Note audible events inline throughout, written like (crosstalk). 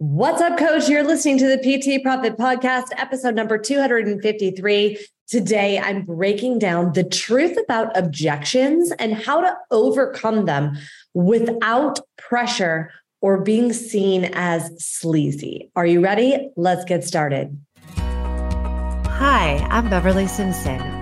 What's up, coach? You're listening to the PT Profit Podcast, episode number 253. Today, I'm breaking down the truth about objections and how to overcome them without pressure or being seen as sleazy. Are you ready? Let's get started. Hi, I'm Beverly Simpson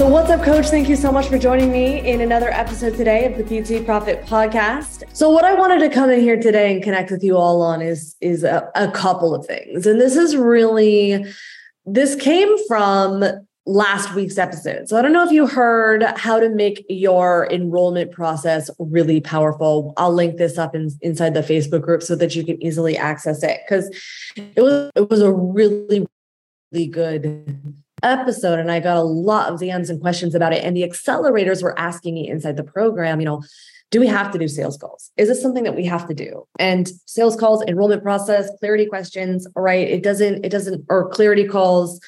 So, what's up, coach? Thank you so much for joining me in another episode today of the PT Profit Podcast. So, what I wanted to come in here today and connect with you all on is is a, a couple of things, and this is really this came from last week's episode. So, I don't know if you heard how to make your enrollment process really powerful. I'll link this up in, inside the Facebook group so that you can easily access it because it was it was a really really good episode and I got a lot of DMs and questions about it. And the accelerators were asking me inside the program, you know, do we have to do sales calls? Is this something that we have to do? And sales calls, enrollment process, clarity questions, right? It doesn't, it doesn't, or clarity calls,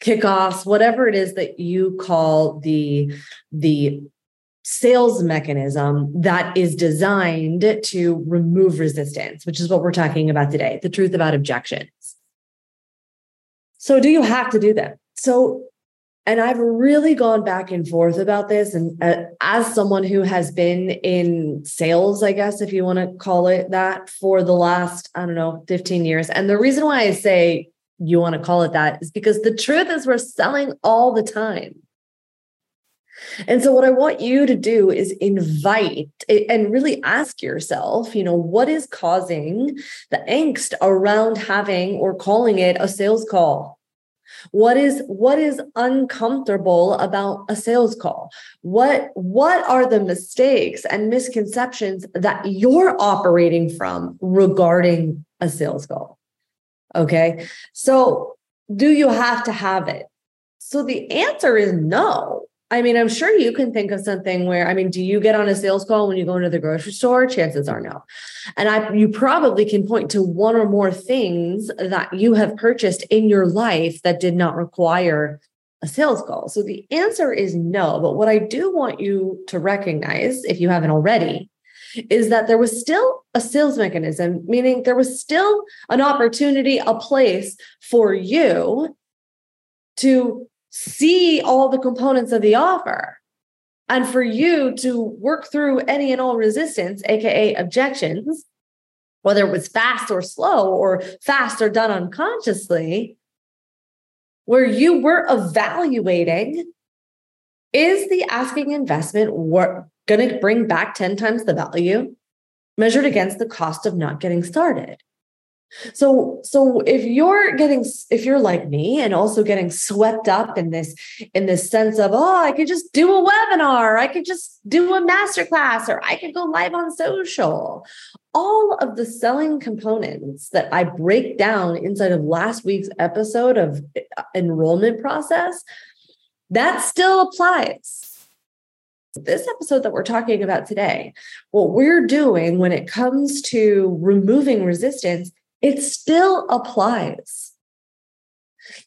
kickoffs, whatever it is that you call the, the sales mechanism that is designed to remove resistance, which is what we're talking about today, the truth about objections. So do you have to do them? So, and I've really gone back and forth about this. And uh, as someone who has been in sales, I guess, if you want to call it that, for the last, I don't know, 15 years. And the reason why I say you want to call it that is because the truth is we're selling all the time. And so, what I want you to do is invite and really ask yourself, you know, what is causing the angst around having or calling it a sales call? What is what is uncomfortable about a sales call? What what are the mistakes and misconceptions that you're operating from regarding a sales call? Okay? So do you have to have it? So the answer is no I mean, I'm sure you can think of something where, I mean, do you get on a sales call when you go into the grocery store? Chances are no. And I, you probably can point to one or more things that you have purchased in your life that did not require a sales call. So the answer is no. But what I do want you to recognize, if you haven't already, is that there was still a sales mechanism, meaning there was still an opportunity, a place for you to see all the components of the offer and for you to work through any and all resistance, AKA objections, whether it was fast or slow or fast or done unconsciously, where you were evaluating is the asking investment going to bring back 10 times the value measured against the cost of not getting started? So so if you're getting if you're like me and also getting swept up in this in this sense of oh I could just do a webinar, I could just do a masterclass or I could go live on social. All of the selling components that I break down inside of last week's episode of uh, enrollment process that still applies this episode that we're talking about today, what we're doing when it comes to removing resistance it still applies.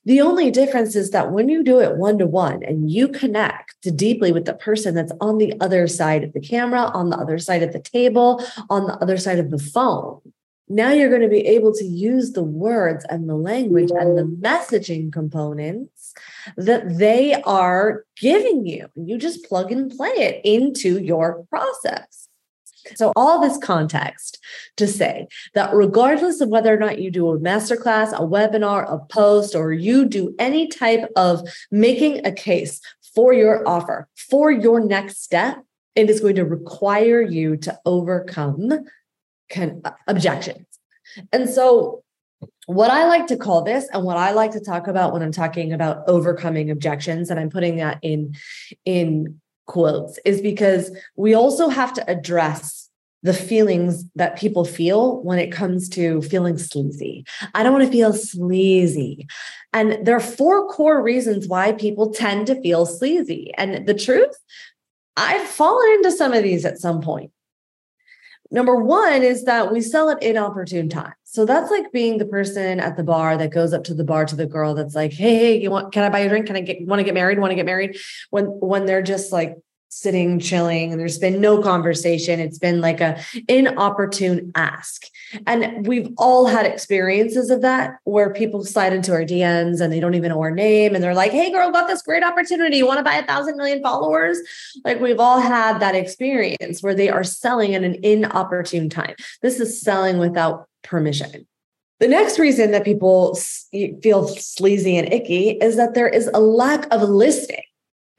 The only difference is that when you do it one to one and you connect deeply with the person that's on the other side of the camera, on the other side of the table, on the other side of the phone, now you're going to be able to use the words and the language and the messaging components that they are giving you. You just plug and play it into your process. So, all this context to say that regardless of whether or not you do a masterclass, a webinar, a post, or you do any type of making a case for your offer, for your next step, it is going to require you to overcome con- uh, objections. And so, what I like to call this, and what I like to talk about when I'm talking about overcoming objections, and I'm putting that in in quotes is because we also have to address the feelings that people feel when it comes to feeling sleazy. I don't want to feel sleazy. And there are four core reasons why people tend to feel sleazy. And the truth, I've fallen into some of these at some point. Number one is that we sell at inopportune times. So that's like being the person at the bar that goes up to the bar to the girl that's like, "Hey, you want? Can I buy a drink? Can I get? Want to get married? Want to get married?" When when they're just like sitting chilling and there's been no conversation. It's been like a inopportune ask. And we've all had experiences of that where people slide into our dms and they don't even know our name and they're like hey girl got this great opportunity. You want to buy a thousand million followers? Like we've all had that experience where they are selling at an inopportune time. This is selling without permission. The next reason that people feel sleazy and icky is that there is a lack of listing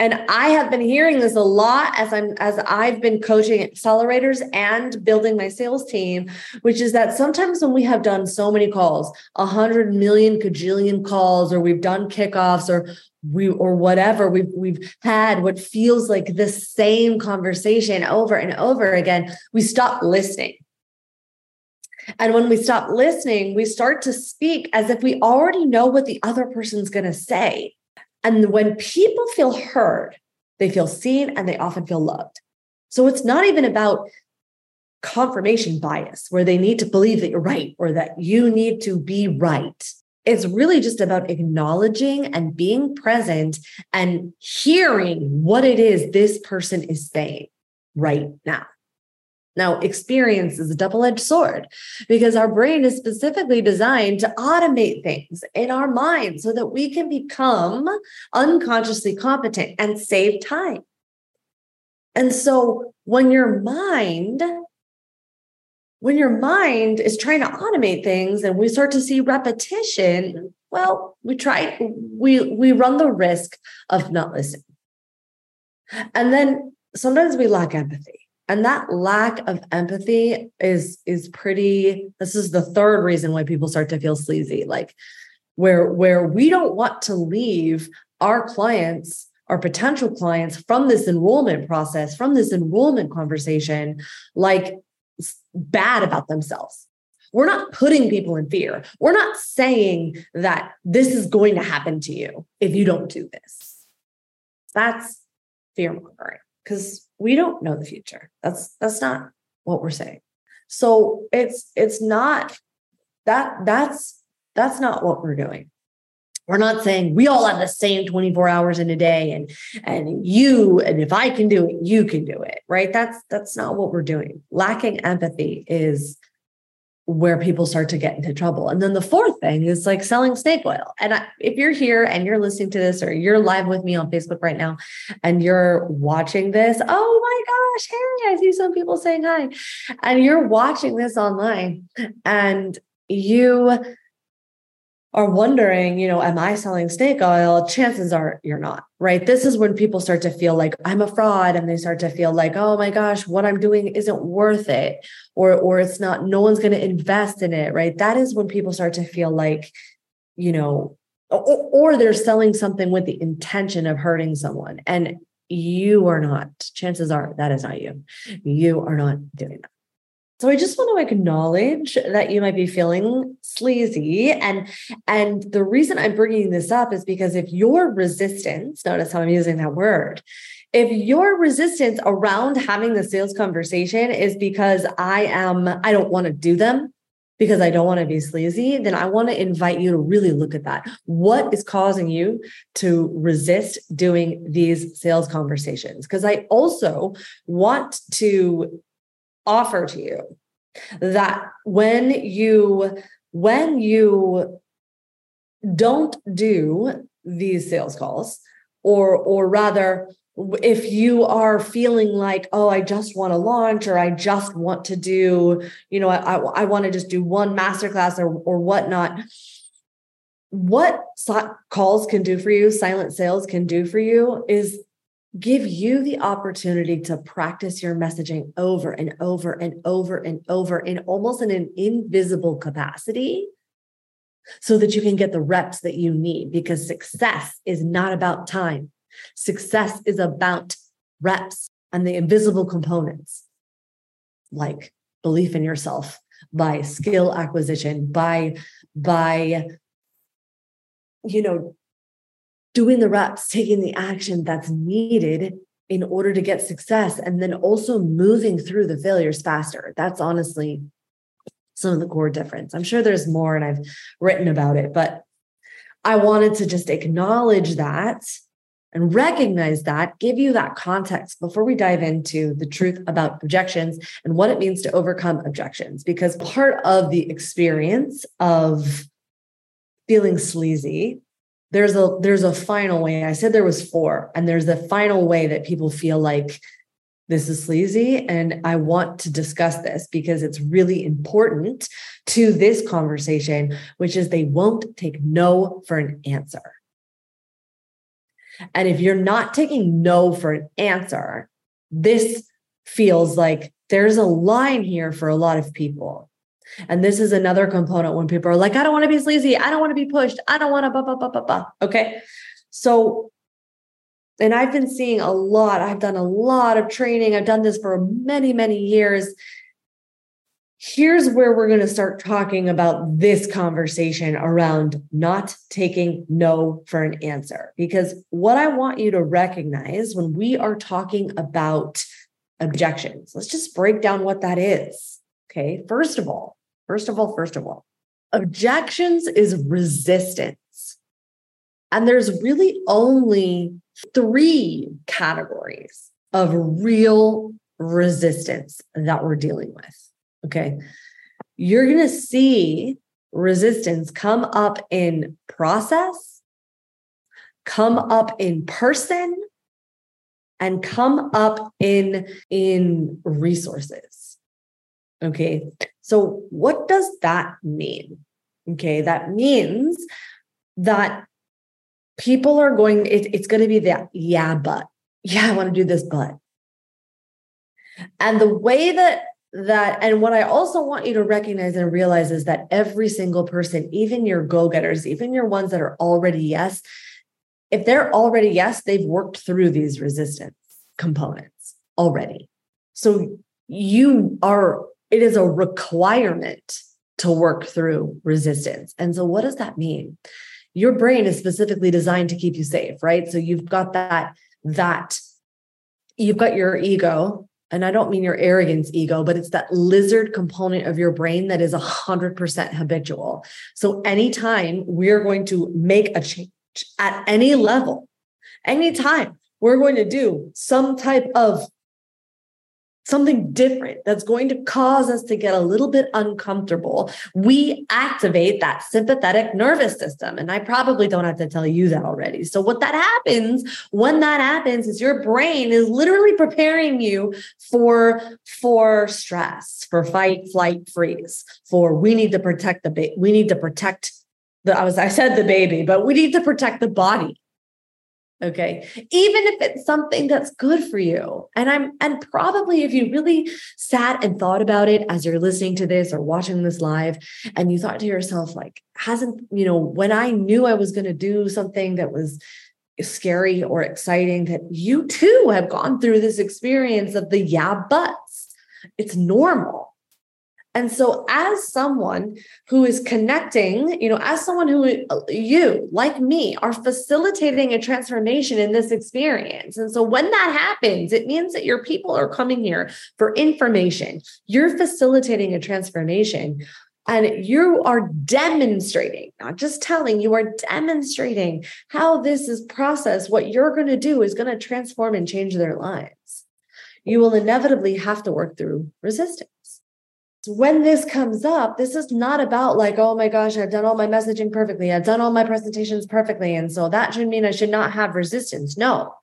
and I have been hearing this a lot as I'm as I've been coaching accelerators and building my sales team, which is that sometimes when we have done so many calls, a hundred million cajillion calls, or we've done kickoffs, or we or whatever, we've we've had what feels like the same conversation over and over again, we stop listening. And when we stop listening, we start to speak as if we already know what the other person's going to say. And when people feel heard, they feel seen and they often feel loved. So it's not even about confirmation bias where they need to believe that you're right or that you need to be right. It's really just about acknowledging and being present and hearing what it is this person is saying right now. Now, experience is a double edged sword because our brain is specifically designed to automate things in our mind so that we can become unconsciously competent and save time. And so when your mind, when your mind is trying to automate things and we start to see repetition, well, we try, we we run the risk of not listening. And then sometimes we lack empathy and that lack of empathy is is pretty this is the third reason why people start to feel sleazy like where where we don't want to leave our clients our potential clients from this enrollment process from this enrollment conversation like bad about themselves. We're not putting people in fear. We're not saying that this is going to happen to you if you don't do this. That's fear mongering because we don't know the future. That's that's not what we're saying. So it's it's not that that's that's not what we're doing. We're not saying we all have the same 24 hours in a day and and you and if I can do it, you can do it, right? That's that's not what we're doing. Lacking empathy is where people start to get into trouble. And then the fourth thing is like selling snake oil. And I, if you're here and you're listening to this or you're live with me on Facebook right now and you're watching this, oh my gosh, hey, I see some people saying hi. And you're watching this online and you are wondering, you know, am I selling snake oil? Chances are you're not, right? This is when people start to feel like I'm a fraud and they start to feel like, oh my gosh, what I'm doing isn't worth it or or it's not no one's going to invest in it, right? That is when people start to feel like, you know, or, or they're selling something with the intention of hurting someone and you are not. Chances are that is not you. You are not doing that. So I just want to acknowledge that you might be feeling sleazy and and the reason I'm bringing this up is because if your resistance, notice how I'm using that word, if your resistance around having the sales conversation is because I am I don't want to do them because I don't want to be sleazy, then I want to invite you to really look at that. What is causing you to resist doing these sales conversations? Because I also want to offer to you that when you when you don't do these sales calls or or rather if you are feeling like oh i just want to launch or i just want to do you know i, I, want to just do one masterclass or, or whatnot what calls can do for you silent sales can do for you is give you the opportunity to practice your messaging over and over and over and over in almost in an invisible capacity so that you can get the reps that you need because success is not about time. Success is about reps and the invisible components. like belief in yourself, by skill acquisition, by by you know doing the reps, taking the action that's needed in order to get success and then also moving through the failures faster. That's honestly some of the core difference. I'm sure there's more and I've written about it, but I wanted to just acknowledge that and recognize that, give you that context before we dive into the truth about objections and what it means to overcome objections. Because part of the experience of feeling sleazy, there's a there's a final way. I said there was four, and there's a final way that people feel like this is sleazy. And I want to discuss this because it's really important to this conversation, which is they won't take no for an answer. And if you're not taking no for an answer, this feels like there's a line here for a lot of people. And this is another component when people are like, I don't want to be sleazy. I don't want to be pushed. I don't want to, blah, blah, blah, blah, blah. Okay. So, and I've been seeing a lot, I've done a lot of training. I've done this for many, many years here's where we're going to start talking about this conversation around not taking no for an answer. Because what I want you to recognize when we are talking about objections, let's just break down what that is. Okay. First of all, first of all, first of all, objections is resistance. And there's really only three categories of real resistance that we're dealing with. Okay. You're going to see resistance come up in process, come up in person, and come up in in resources. Okay. So what does that mean? Okay, that means that people are going it, it's going to be that yeah but yeah i want to do this but and the way that that and what i also want you to recognize and realize is that every single person even your go-getters even your ones that are already yes if they're already yes they've worked through these resistance components already so you are it is a requirement to work through resistance. And so what does that mean? Your brain is specifically designed to keep you safe right? So you've got that that you've got your ego and I don't mean your arrogance ego, but it's that lizard component of your brain that is 100% habitual. So anytime we're going to make a change at any level, anytime we're going to do some type of something different that's going to cause us to get a little bit uncomfortable, we activate that sympathetic nervous system. And I probably don't have to tell you that already. So, what that happens when that happens is your brain is literally preparing you for, for stress, for fight, flight, freeze, for we need to protect the baby. We need to protect the, I was, I said the baby, but we need to protect the body Okay. Even if it's something that's good for you. And I'm, and probably if you really sat and thought about it as you're listening to this or watching this live, and you thought to yourself, like, hasn't, you know, when I knew I was going to do something that was scary or exciting, that you too have gone through this experience of the yeah, buts. It's normal. And so, as someone who is connecting, you know, as someone who uh, you, like me, are facilitating a transformation in this experience. And so, when that happens, it means that your people are coming here for information. You're facilitating a transformation and you are demonstrating, not just telling, you are demonstrating how this is processed. What you're going to do is going to transform and change their lives. You will inevitably have to work through resistance when this comes up, this is not about like, oh my gosh, I've done all my messaging perfectly. I've done all my presentations perfectly. And so that should mean I should not have resistance. No.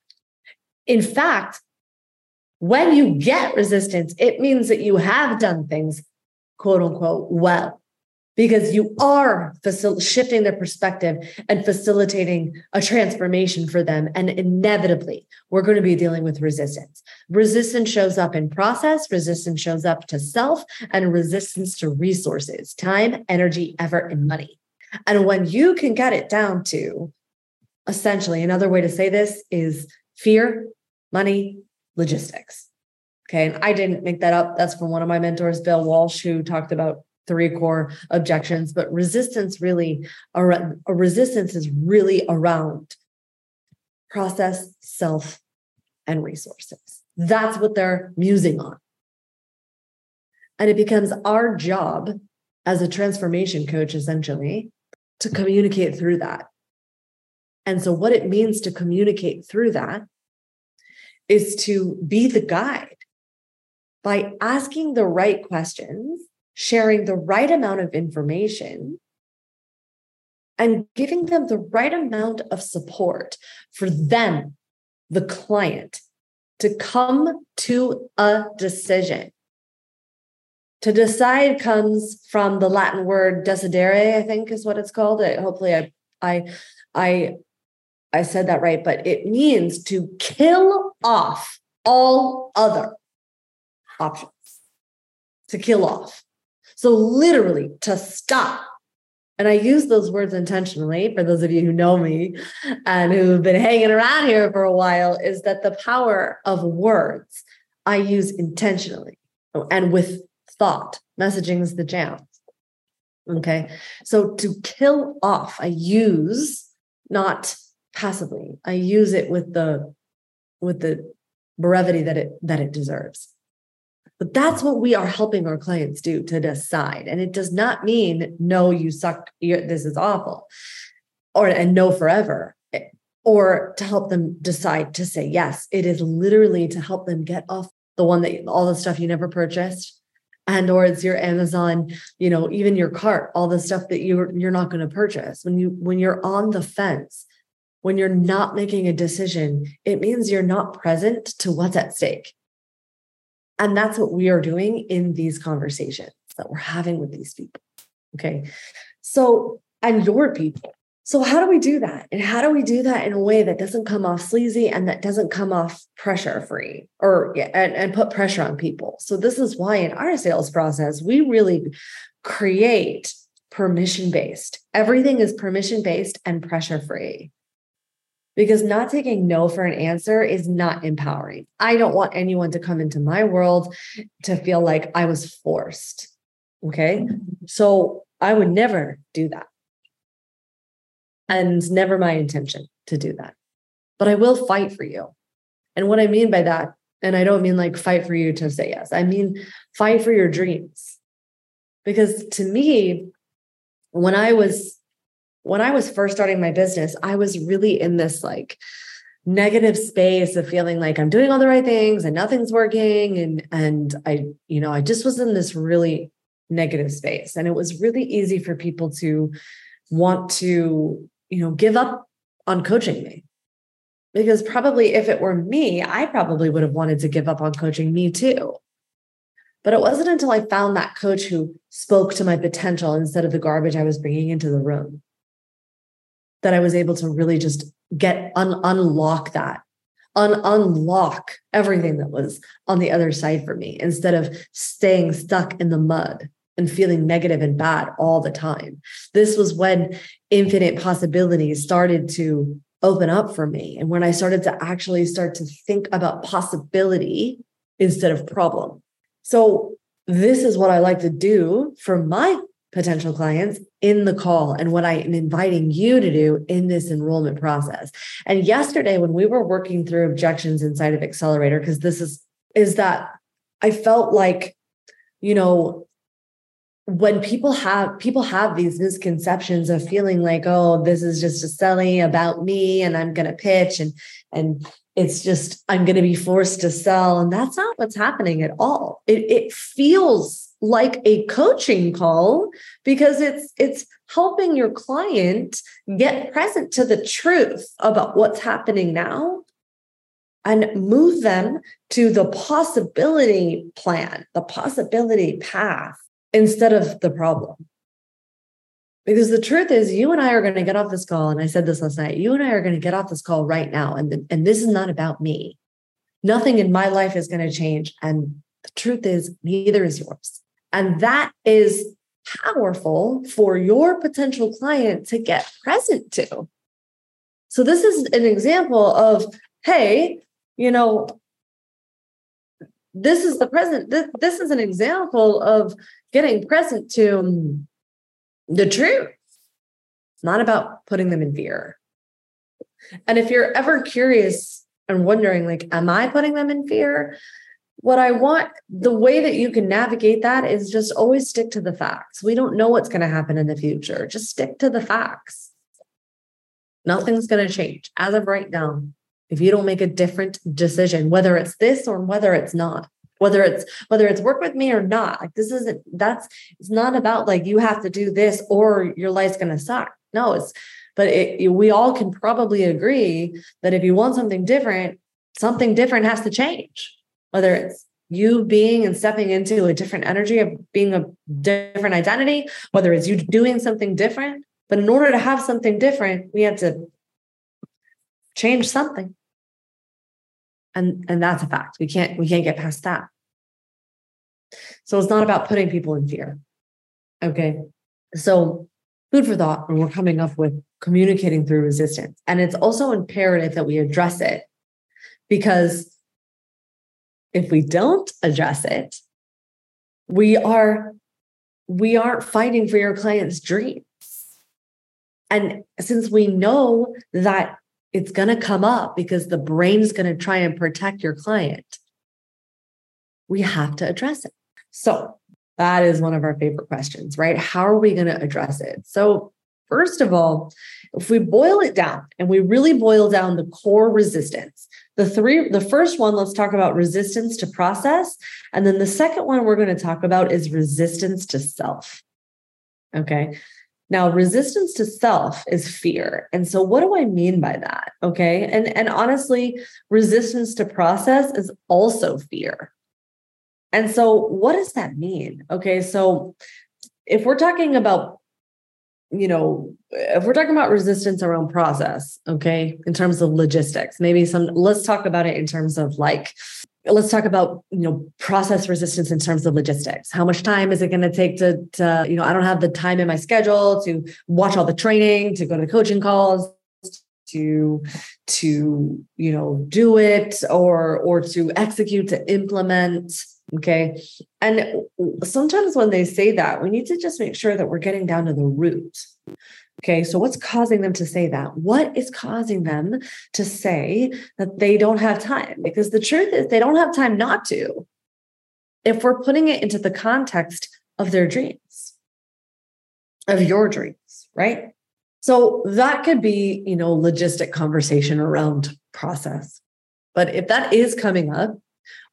In fact, when you get resistance, it means that you have done things, quote unquote, well because you are facil- shifting their perspective and facilitating a transformation for them. And inevitably, we're going to be dealing with resistance. Resistance shows up in process, resistance shows up to self, and resistance to resources, time, energy, effort, and money. And when you can get it down to essentially another way to say this is fear, money, logistics. Okay. And I didn't make that up. That's from one of my mentors, Bill Walsh, who talked about three core objections. But resistance really, a resistance is really around process, self, and resources. That's what they're musing on. And it becomes our job as a transformation coach, essentially, to communicate through that. And so, what it means to communicate through that is to be the guide by asking the right questions, sharing the right amount of information, and giving them the right amount of support for them, the client, to come to a decision. To decide comes from the Latin word decidere, I think is what it's called. hopefully I I I I said that right, but it means to kill off all other options. To kill off. So literally to stop and I use those words intentionally for those of you who know me and who've been hanging around here for a while, is that the power of words I use intentionally and with thought. Messaging is the jam. Okay. So to kill off, I use not passively, I use it with the with the brevity that it that it deserves. But that's what we are helping our clients do to decide. And it does not mean, no, you suck, this is awful, or and no forever, eh, or to help them decide to say yes. It is literally to help them get off the one that all the stuff you never purchased and or it's your amazon you know even your cart all the stuff that you're you're not going to purchase when you when you're on the fence when you're not making a decision it means you're not present to what's at stake and that's what we are doing in these conversations that we're having with these people. Okay. So, and your people. So, how do we do that? And how do we do that in a way that doesn't come off sleazy and that doesn't come off pressure free or and, and put pressure on people? So, this is why in our sales process, we really create permission based. Everything is permission based and pressure free because not taking no for an answer is not empowering. I don't want anyone to come into my world to feel like I was forced. Okay. So I would never do that. And never my intention to do that. But I will fight for you. And what I mean by that, and I don't mean like fight for you to say yes, I mean fight for your dreams. Because to me, when I was when I was first starting my business, I was really in this like negative space of feeling like I'm doing all the right things and nothing's working. And and I, you know, I just was in this really negative space. And it was really easy for people to want to, you know, give up on coaching me. Because probably if it were me, I probably would have wanted to give up on coaching me too. But it wasn't until I found that coach who spoke to my potential instead of the garbage I was bringing into the room that I was able to really just get un- unlock that, un- unlock everything that was on the other side for me instead of staying stuck in the mud and feeling negative and bad all the time. This was when infinite possibilities started to open up for me. And when I started to actually start to think about possibility instead of problem. So, this is what I like to do for my potential clients in the call and what I am inviting you to do in this enrollment process. And yesterday, when we were working through objections inside of Accelerator, because this is, is that I felt like, you know, when people have people have these misconceptions of feeling like oh this is just a selling about me and i'm going to pitch and and it's just i'm going to be forced to sell and that's not what's happening at all it, it feels like a coaching call because it's it's helping your client get present to the truth about what's happening now and move them to the possibility plan, the possibility path instead of the problem. Because the truth is, you and I are going to get off this call. And I said this last night you and I are going to get off this call right now. And, and this is not about me. Nothing in my life is going to change. And the truth is, neither is yours. And that is powerful for your potential client to get present to. So, this is an example of hey, you know, this is the present. This, this is an example of getting present to the truth. It's not about putting them in fear. And if you're ever curious and wondering, like, am I putting them in fear? What I want, the way that you can navigate that is just always stick to the facts. We don't know what's going to happen in the future. Just stick to the facts. Nothing's going to change as of right now. If you don't make a different decision, whether it's this or whether it's not, whether it's whether it's work with me or not, like this isn't that's it's not about like you have to do this or your life's going to suck. No, it's but it, we all can probably agree that if you want something different, something different has to change. Whether it's you being and stepping into a different energy of being a different identity, whether it's you doing something different. But in order to have something different, we have to change something. And, and that's a fact. We can't we can't get past that. So it's not about putting people in fear. Okay. So food for thought we're coming up with communicating through resistance. And it's also imperative that we address it because if we don't address it, we are we aren't fighting for your client's dreams. And since we know that it's going to come up because the brain's going to try and protect your client, we have to address it. So, that is one of our favorite questions, right? How are we going to address it? So, first of all, if we boil it down and we really boil down the core resistance, the three, the first one, let's talk about resistance to process. And then the second one we're going to talk about is resistance to self. Okay. Now, resistance to self is fear. And so what do I mean by that? Okay. And, and honestly, resistance to process is also fear. And so what does that mean? Okay. So if we're talking about you know, if we're talking about resistance around process, okay, in terms of logistics, maybe some, let's talk about it in terms of like, let's talk about, you know, process resistance in terms of logistics. How much time is it going to take to, to, you know, I don't have the time in my schedule to watch all the training, to go to coaching calls, to to you know do it or or to execute to implement Okay. And sometimes when they say that, we need to just make sure that we're getting down to the root. Okay. So, what's causing them to say that? What is causing them to say that they don't have time? Because the truth is, they don't have time not to. If we're putting it into the context of their dreams, of your dreams, right? So, that could be, you know, logistic conversation around process. But if that is coming up,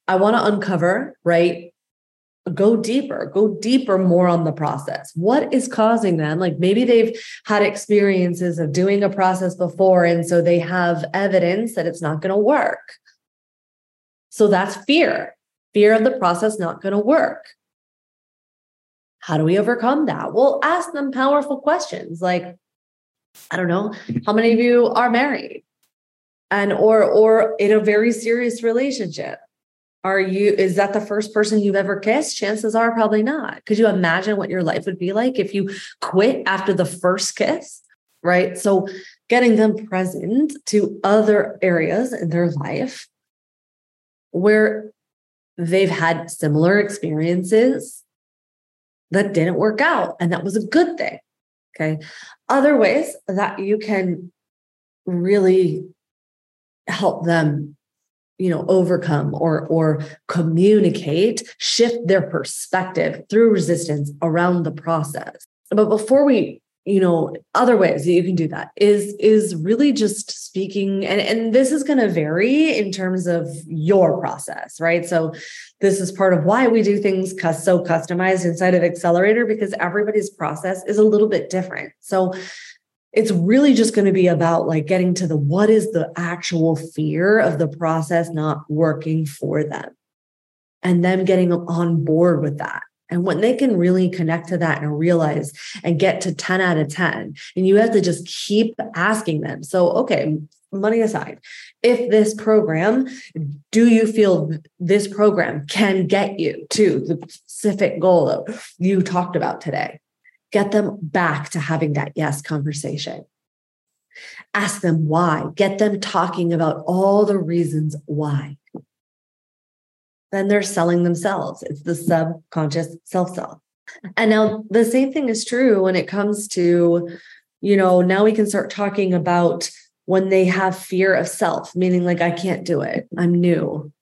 I want to uncover, right? Go deeper, go deeper more on the process. What is causing them? Like maybe they've had experiences of doing a process before, and so they have evidence that it's not going to work. So that's fear fear of the process not going to work. How do we overcome that? Well, ask them powerful questions like, I don't know, how many of you are married? And or or in a very serious relationship are you, is that the first person you've ever kissed? Chances are probably not. Could you imagine what your life would be like if you quit after the first kiss? Right. So getting them present to other areas in their life where they've had similar experiences that didn't work out. And that was a good thing. Okay. Other ways that you can really help them you know overcome or or communicate shift their perspective through resistance around the process. But before we you know other ways that you can do that is is really just speaking and and this is going to vary in terms of your process right? So this is part of why we do things so customized inside of accelerator because everybody's process is a little bit different. So it's really just going to be about like getting to the what is the actual fear of the process not working for them. And them getting on board with that. And when they can really connect to that and realize and get to 10 out of 10 and you have to just keep asking them. So okay money aside if this program do you feel this program can get you to the specific goal that you talked about today Get them back to having that yes conversation. Ask them why. Get them talking about all the reasons why. then they're selling themselves. It's the subconscious self sell. And now the same thing is true when it comes to, you know, now we can start talking about when they have fear of self, meaning like, I can't do it. I'm new.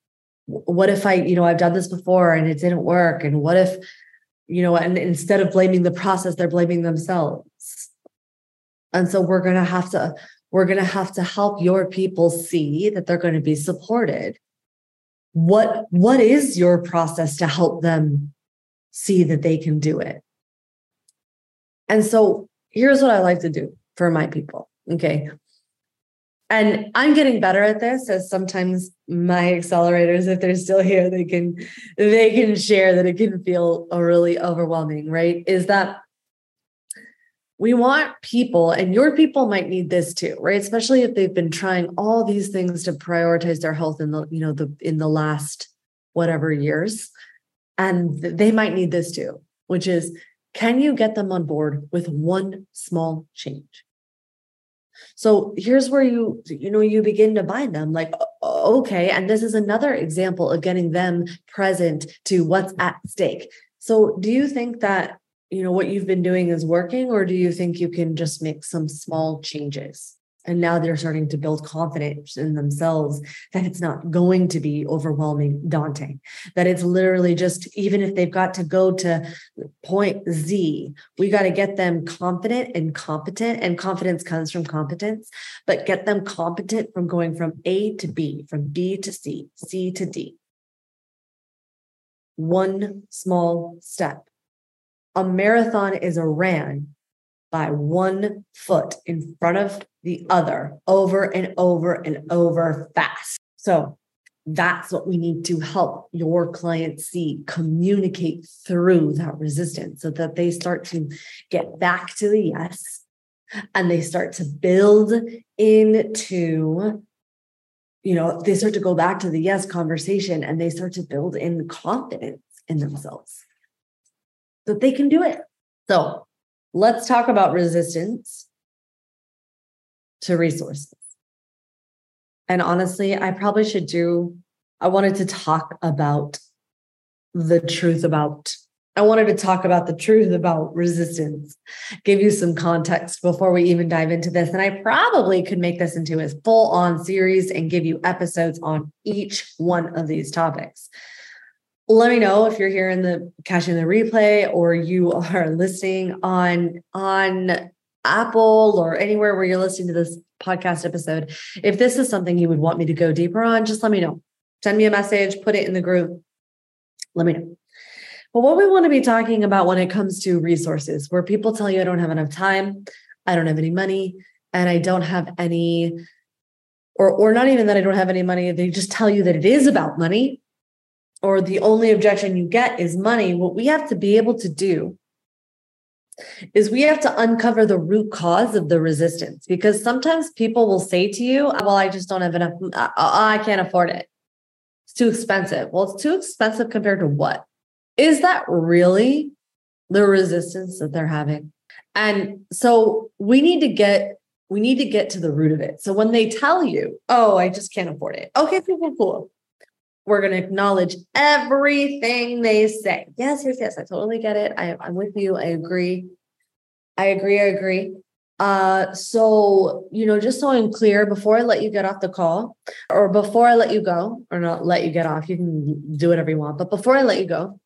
What if I, you know, I've done this before and it didn't work? And what if, you know, and instead of blaming the process, they're blaming themselves. And so we're going to have to, we're going to have to help your people see that they're going to be supported. What, what is your process to help them see that they can do it? And so here's what I like to do for my people. Okay and i'm getting better at this as sometimes my accelerators if they're still here they can they can share that it can feel really overwhelming right? Is that we want people and your people might need this too right? Especially if they've been trying all these things to prioritize their health in the you know the in the last whatever years. And they might need this too which is can you get them on board with one small change so here's where you, you know, you begin to bind them like, okay. And this is another example of getting them present to what's at stake. So do you think that, you know, what you've been doing is working, or do you think you can just make some small changes? And now they're starting to build confidence in themselves that it's not going to be overwhelming daunting. That it's literally just even if they've got to go to point z we got to get them confident and competent and confidence comes from competence but get them competent from going from a to b from b to c c to d. One small step. A marathon is a ran by one foot in front of the other over and over and over fast. So that's what we need to help your clients see communicate through that resistance so that they start to get back to the yes and they start to build into you know they start to go back to the yes conversation and they start to build in confidence in themselves that they can do it so let's talk about resistance to resources. And honestly, I probably should do, I wanted to talk about the truth about, I wanted to talk about the truth about resistance, give you some context before we even dive into this. And I probably could make this into a full on series and give you episodes on each one of these topics let me know if you're here in the catching the replay or you (laughs) are listening on on Apple or anywhere where you're listening to this podcast episode. If this is something you would want me to go deeper on, just let me know. Send me a message, put it in the group. Let me know. But what we want to be talking about when it comes to resources, where people tell you I don't have enough time, I don't have any money, and I don't have any, or or not even that I don't have any money. They just tell you that it is about money or the only objection you get is money, what we have to be able to do is we have to uncover the root cause of the resistance because sometimes people will say to you, ah, Well, I just don't have enough, I can't afford it. It's too expensive. Well, it's too expensive compared to what? Is that really the resistance that they're having? And so we need to get we need to get to the root of it. So when they tell you, "Oh, I just can't afford it," okay, cool, cool, cool. We're going to acknowledge everything they say. Yes, yes, yes. I totally get it. I, I'm with you. I agree. I agree. I agree. Uh, so, you know, just so I'm clear, before I let you get off the call or before I let you go, or not let you get off, you can do whatever you want. But before I let you go,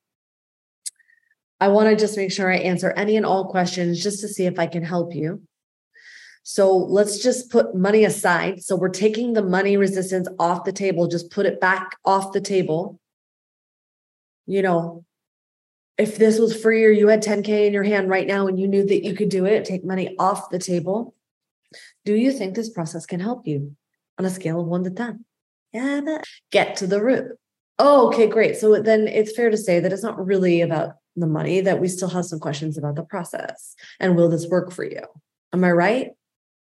I want to just make sure I answer any and all questions just to see if I can help you. So let's just put money aside. So we're taking the money resistance off the table, just put it back off the table. You know, if this was free or you had 10K in your hand right now and you knew that you could do it, take money off the table. Do you think this process can help you on a scale of one to 10? Yeah, but get to the root. Oh, okay, great. So then it's fair to say that it's not really about the money, that we still have some questions about the process. And will this work for you? Am I right?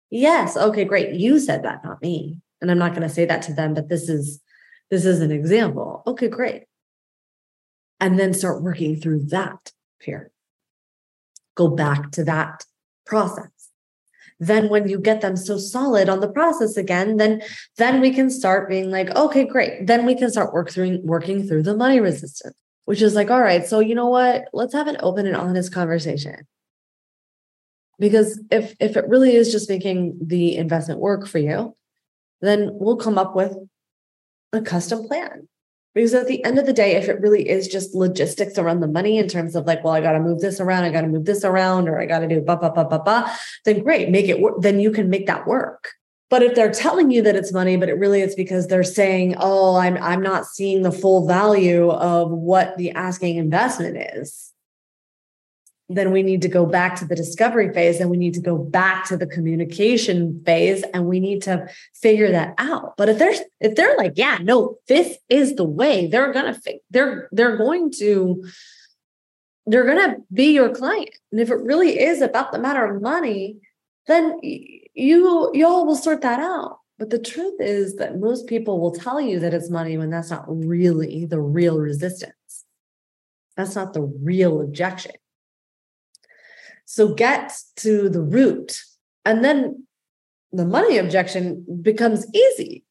Yes. Okay, great. You said that, not me. And I'm not going to say that to them, but this is this is an example. Okay, great. And then start working through that fear. Go back to that process. then when you get them so solid on the process again then then we can start being like okay great then we can start work through working through the money resistance which is like all right so you know what let's have an open and honest conversation because if if it really is just making the investment work for you then we'll come up with a custom plan because at the end of the day, if it really is just logistics around the money in terms of like, well, I got to move this around, I got to move this around, or I got to do ba ba ba ba ba, then great, make it work. Then you can make that work. But if they're telling you that it's money, but it really is because they're saying, "Oh, I'm I'm not seeing the full value of what the asking investment is," then we need to go back to the discovery phase and we need to go back to the communication phase and we need to figure that out. But if they're if they're like yeah no this is the way they're gonna they're they're going to they're gonna be your client. And if it really is about the matter of money then you y'all will sort that out. But the truth is that most people will tell you that it's money when that's not really the real resistance. That's not the real objection so get to the root. And then the money objection becomes easy.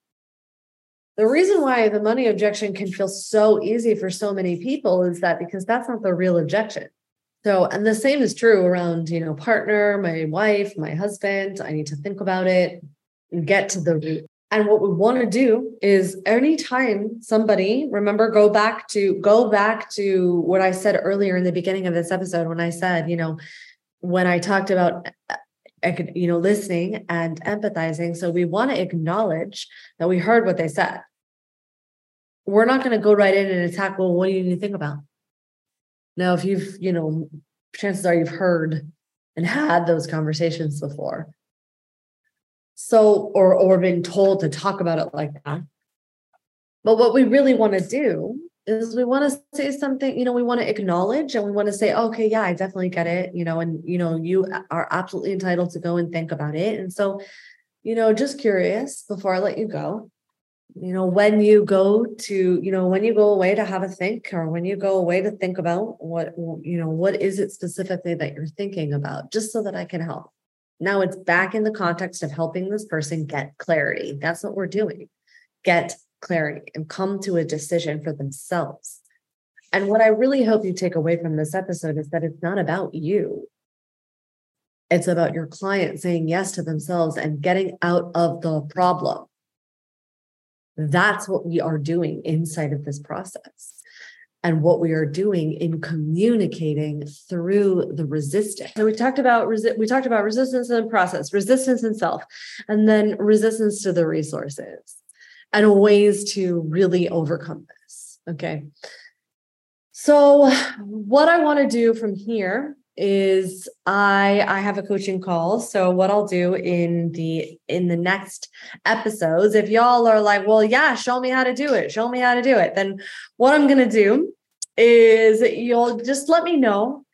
The reason why the money objection can feel so easy for so many people is that because that's not the real objection. So, and the same is true around, you know, partner, my wife, my husband. I need to think about it and get to the root. And what we want to do is anytime somebody, remember, go back to go back to what I said earlier in the beginning of this episode when I said, you know, when I talked about uh, you know listening and empathizing so we want to acknowledge that we heard what they said. We're not going to go right in and attack well what do you need to think about? Now if you've you know chances are you've heard and had those conversations before. So or or been told to talk about it like that. But what we really want to do is we want to say something, you know, we want to acknowledge and we want to say, okay, yeah, I definitely get it, you know, and, you know, you are absolutely entitled to go and think about it. And so, you know, just curious before I let you go, you know, when you go to, you know, when you go away to have a think or when you go away to think about what, you know, what is it specifically that you're thinking about, just so that I can help. Now it's back in the context of helping this person get clarity. That's what we're doing. Get clarity and come to a decision for themselves. And what I really hope you take away from this episode is that it's not about you. It's about your client saying yes to themselves and getting out of the problem. That's what we are doing inside of this process. And what we are doing in communicating through the resistance. So we talked about resi- we talked about resistance and process, resistance and self, and then resistance to the resources and ways to really overcome this. Okay. So what I want to do from here is I I have a coaching call. So what I'll do in the in the next episodes, if y'all are like, well, yeah, show me how to do it, show me how to do it, then what I'm gonna do is you'll just let me know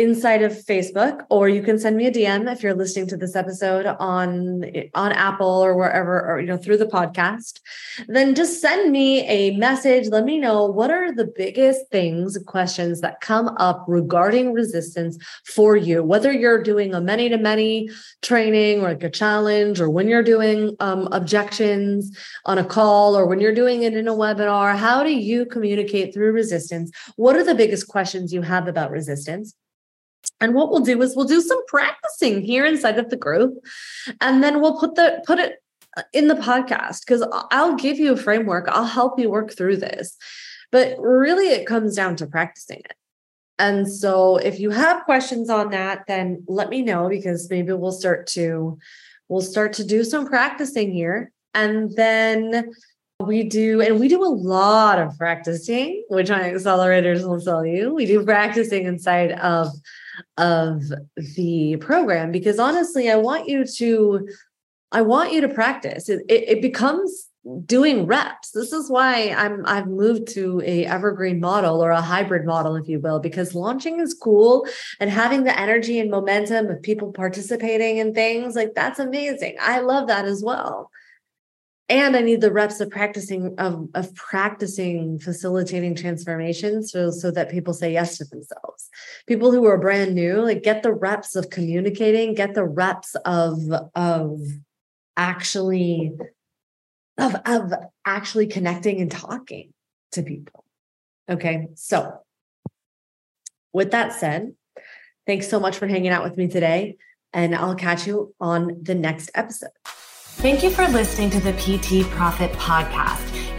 inside of Facebook, or you can send me a DM if you're listening to this episode on on Apple or wherever, or you know through the podcast. Then just send me a message. Let me know what are the biggest things, questions that come up regarding resistance for you. Whether you're doing a many to many training or like a challenge, or when you're doing um, objections on a call, or when you're doing it in a webinar. How do you communicate through resistance? What are the biggest questions you have about resistance? And what we'll do is we'll do some practicing here inside of the group. And then we'll put the put it uh, in the podcast because I'll give you a framework. I'll help you work through this. But really it comes down to practicing it. And so if you have questions on that, then let me know because maybe we'll start to we'll start to do some practicing here. And then we do, and we do a lot of practicing, which on accelerators will tell you. We do practicing inside of of the program because honestly, I want you to, I want you to practice. It, it, it becomes doing reps. This is why I'm I've moved to a evergreen model or a hybrid model, if you will, because launching is cool and having the energy and momentum of people participating in things like that's amazing. I love that as well. And I need the reps of practicing of, of practicing facilitating transformation so so that people say yes to themselves. People who are brand new, like get the reps of communicating, get the reps of of actually of of actually connecting and talking to people. Okay. So with that said, thanks so much for hanging out with me today and I'll catch you on the next episode. Thank you for listening to the PT Profit Podcast.